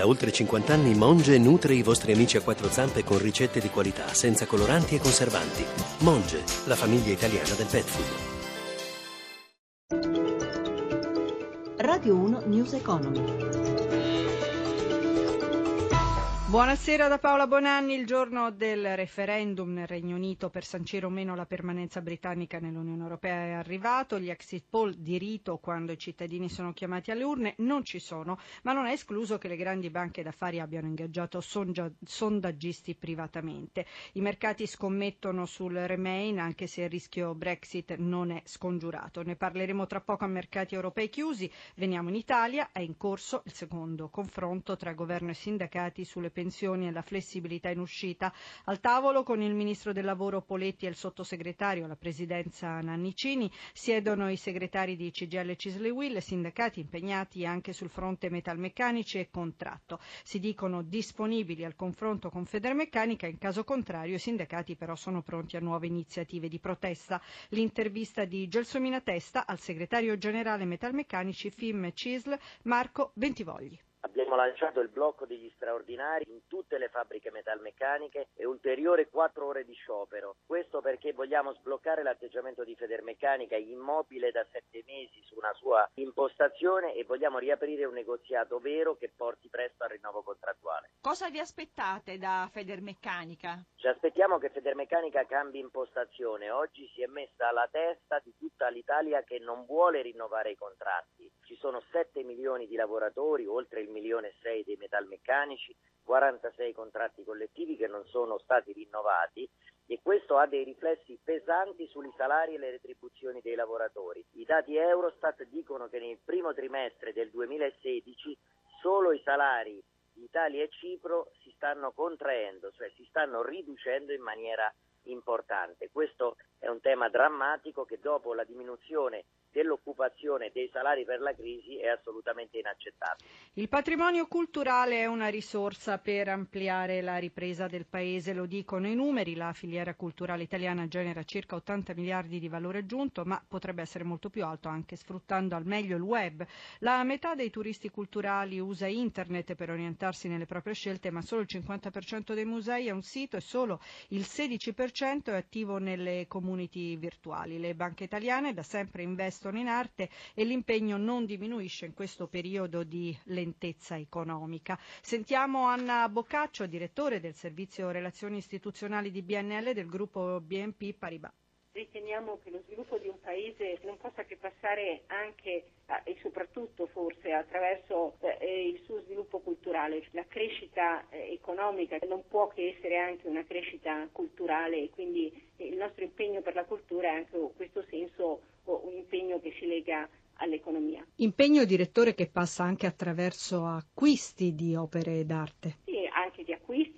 Da oltre 50 anni Monge nutre i vostri amici a quattro zampe con ricette di qualità, senza coloranti e conservanti. Monge, la famiglia italiana del pet food. Radio 1 News Economy. Buonasera da Paola Bonanni. Il giorno del referendum nel Regno Unito per sancire o meno la permanenza britannica nell'Unione Europea è arrivato. Gli exit poll di rito quando i cittadini sono chiamati alle urne non ci sono, ma non è escluso che le grandi banche d'affari abbiano ingaggiato sondaggisti privatamente. I mercati scommettono sul Remain anche se il rischio Brexit non è scongiurato. Ne parleremo tra poco a mercati europei chiusi. Veniamo in Italia. È in corso il secondo confronto tra governo e sindacati sulle pensioni e la flessibilità in uscita. Al tavolo con il ministro del lavoro Poletti e il sottosegretario alla presidenza Nannicini siedono i segretari di CGL Cisle Will, sindacati impegnati anche sul fronte metalmeccanici e contratto. Si dicono disponibili al confronto con Federmeccanica, in caso contrario i sindacati però sono pronti a nuove iniziative di protesta. L'intervista di Gelsomina Testa al segretario generale metalmeccanici FIM Cisl Marco Bentivogli. Abbiamo lanciato il blocco degli straordinari in tutte le fabbriche metalmeccaniche e ulteriori quattro ore di sciopero. Questo perché vogliamo sbloccare l'atteggiamento di Federmeccanica immobile da sette mesi su una sua impostazione e vogliamo riaprire un negoziato vero che porti presto al rinnovo contrattuale. Cosa vi aspettate da Federmeccanica? Ci aspettiamo che Federmeccanica cambi impostazione. Oggi si è messa alla testa di tutta l'Italia che non vuole rinnovare i contratti. Ci sono 7 milioni di lavoratori, oltre il milione e 6 dei metalmeccanici, 46 contratti collettivi che non sono stati rinnovati e questo ha dei riflessi pesanti sui salari e le retribuzioni dei lavoratori. I dati Eurostat dicono che nel primo trimestre del 2016 solo i salari di Italia e Cipro si stanno contraendo, cioè si stanno riducendo in maniera importante. Questo è un tema drammatico che dopo la diminuzione dell'occupazione e dei salari per la crisi è assolutamente inaccettabile. Il patrimonio culturale è una risorsa per ampliare la ripresa del Paese, lo dicono i numeri, la filiera culturale italiana genera circa 80 miliardi di valore aggiunto, ma potrebbe essere molto più alto anche sfruttando al meglio il web. La metà dei turisti culturali usa internet per orientarsi nelle proprie scelte, ma solo il 50% dei musei ha un sito e solo il 16% è attivo nelle community virtuali. Le banche italiane da sempre investono investono in arte e l'impegno non diminuisce in questo periodo di lentezza economica. Sentiamo Anna Boccaccio, direttore del Servizio Relazioni Istituzionali di BNL del gruppo BNP Paribas riteniamo che lo sviluppo di un paese non possa che passare anche e soprattutto forse attraverso eh, il suo sviluppo culturale. La crescita eh, economica non può che essere anche una crescita culturale e quindi il nostro impegno per la cultura è anche in questo senso un impegno che si lega all'economia. Impegno direttore che passa anche attraverso acquisti di opere d'arte. Sì, anche di acquisti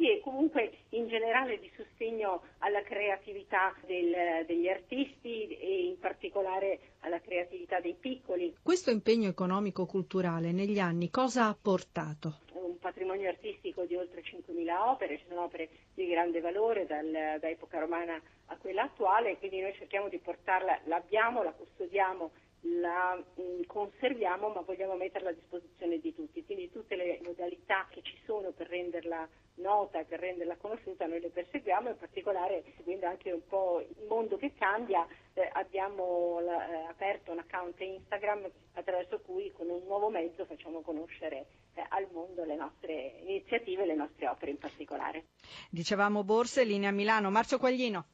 generale di sostegno alla creatività del, degli artisti e in particolare alla creatività dei piccoli. Questo impegno economico-culturale negli anni cosa ha portato? Un patrimonio artistico di oltre 5.000 opere, ci sono opere di grande valore dal, da epoca romana a quella attuale, quindi noi cerchiamo di portarla, l'abbiamo, la custodiamo la mh, conserviamo ma vogliamo metterla a disposizione di tutti, quindi tutte le modalità che ci sono per renderla nota e per renderla conosciuta noi le perseguiamo, in particolare seguendo anche un po' il mondo che cambia eh, abbiamo la, eh, aperto un account Instagram attraverso cui con un nuovo mezzo facciamo conoscere eh, al mondo le nostre iniziative e le nostre opere in particolare. Dicevamo borse, linea Milano, Marzio Quaglino.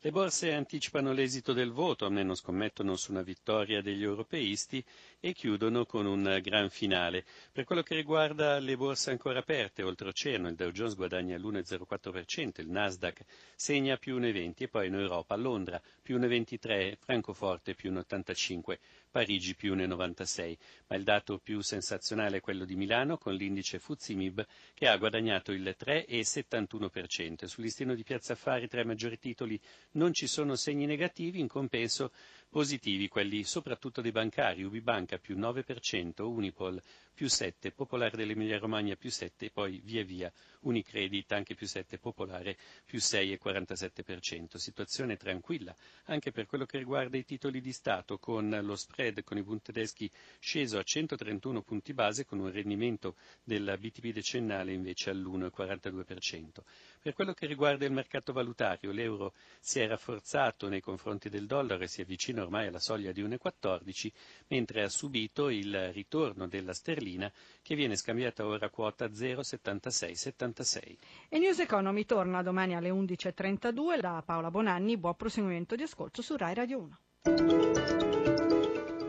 Le borse anticipano l'esito del voto, almeno scommettono su una vittoria degli europeisti e chiudono con un gran finale. Per quello che riguarda le borse ancora aperte, oltreoceano, il Dow Jones guadagna l'1,04%, il Nasdaq segna più 1,20 e poi in Europa, Londra più 1,23, Francoforte più 1,85. Parigi più 1,96, ma il dato più sensazionale è quello di Milano con l'indice Fuzimib che ha guadagnato il 3,71%. Sul listino di Piazza Affari tra i maggiori titoli non ci sono segni negativi, in compenso positivi quelli soprattutto dei bancari, Ubibanca più 9%, Unipol più 7, Popolare dell'Emilia Romagna più 7 e poi via via Unicredit anche più 7, Popolare più 6,47%. Situazione tranquilla anche per quello che riguarda i titoli di Stato con lo spread con i Bund tedeschi sceso a 131 punti base con un rendimento del BTP decennale invece all'1,42%. Per quello che riguarda il mercato valutario, l'euro si è rafforzato nei confronti del dollaro e si avvicina ormai alla soglia di 1,14, mentre ha subito il ritorno della sterlina che viene scambiata ora a quota 0,7676. E News Economy torna domani alle 11.32 da Paola Bonanni. Buon proseguimento di ascolto su Rai Radio 1.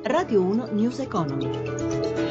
Radio 1 News Economy.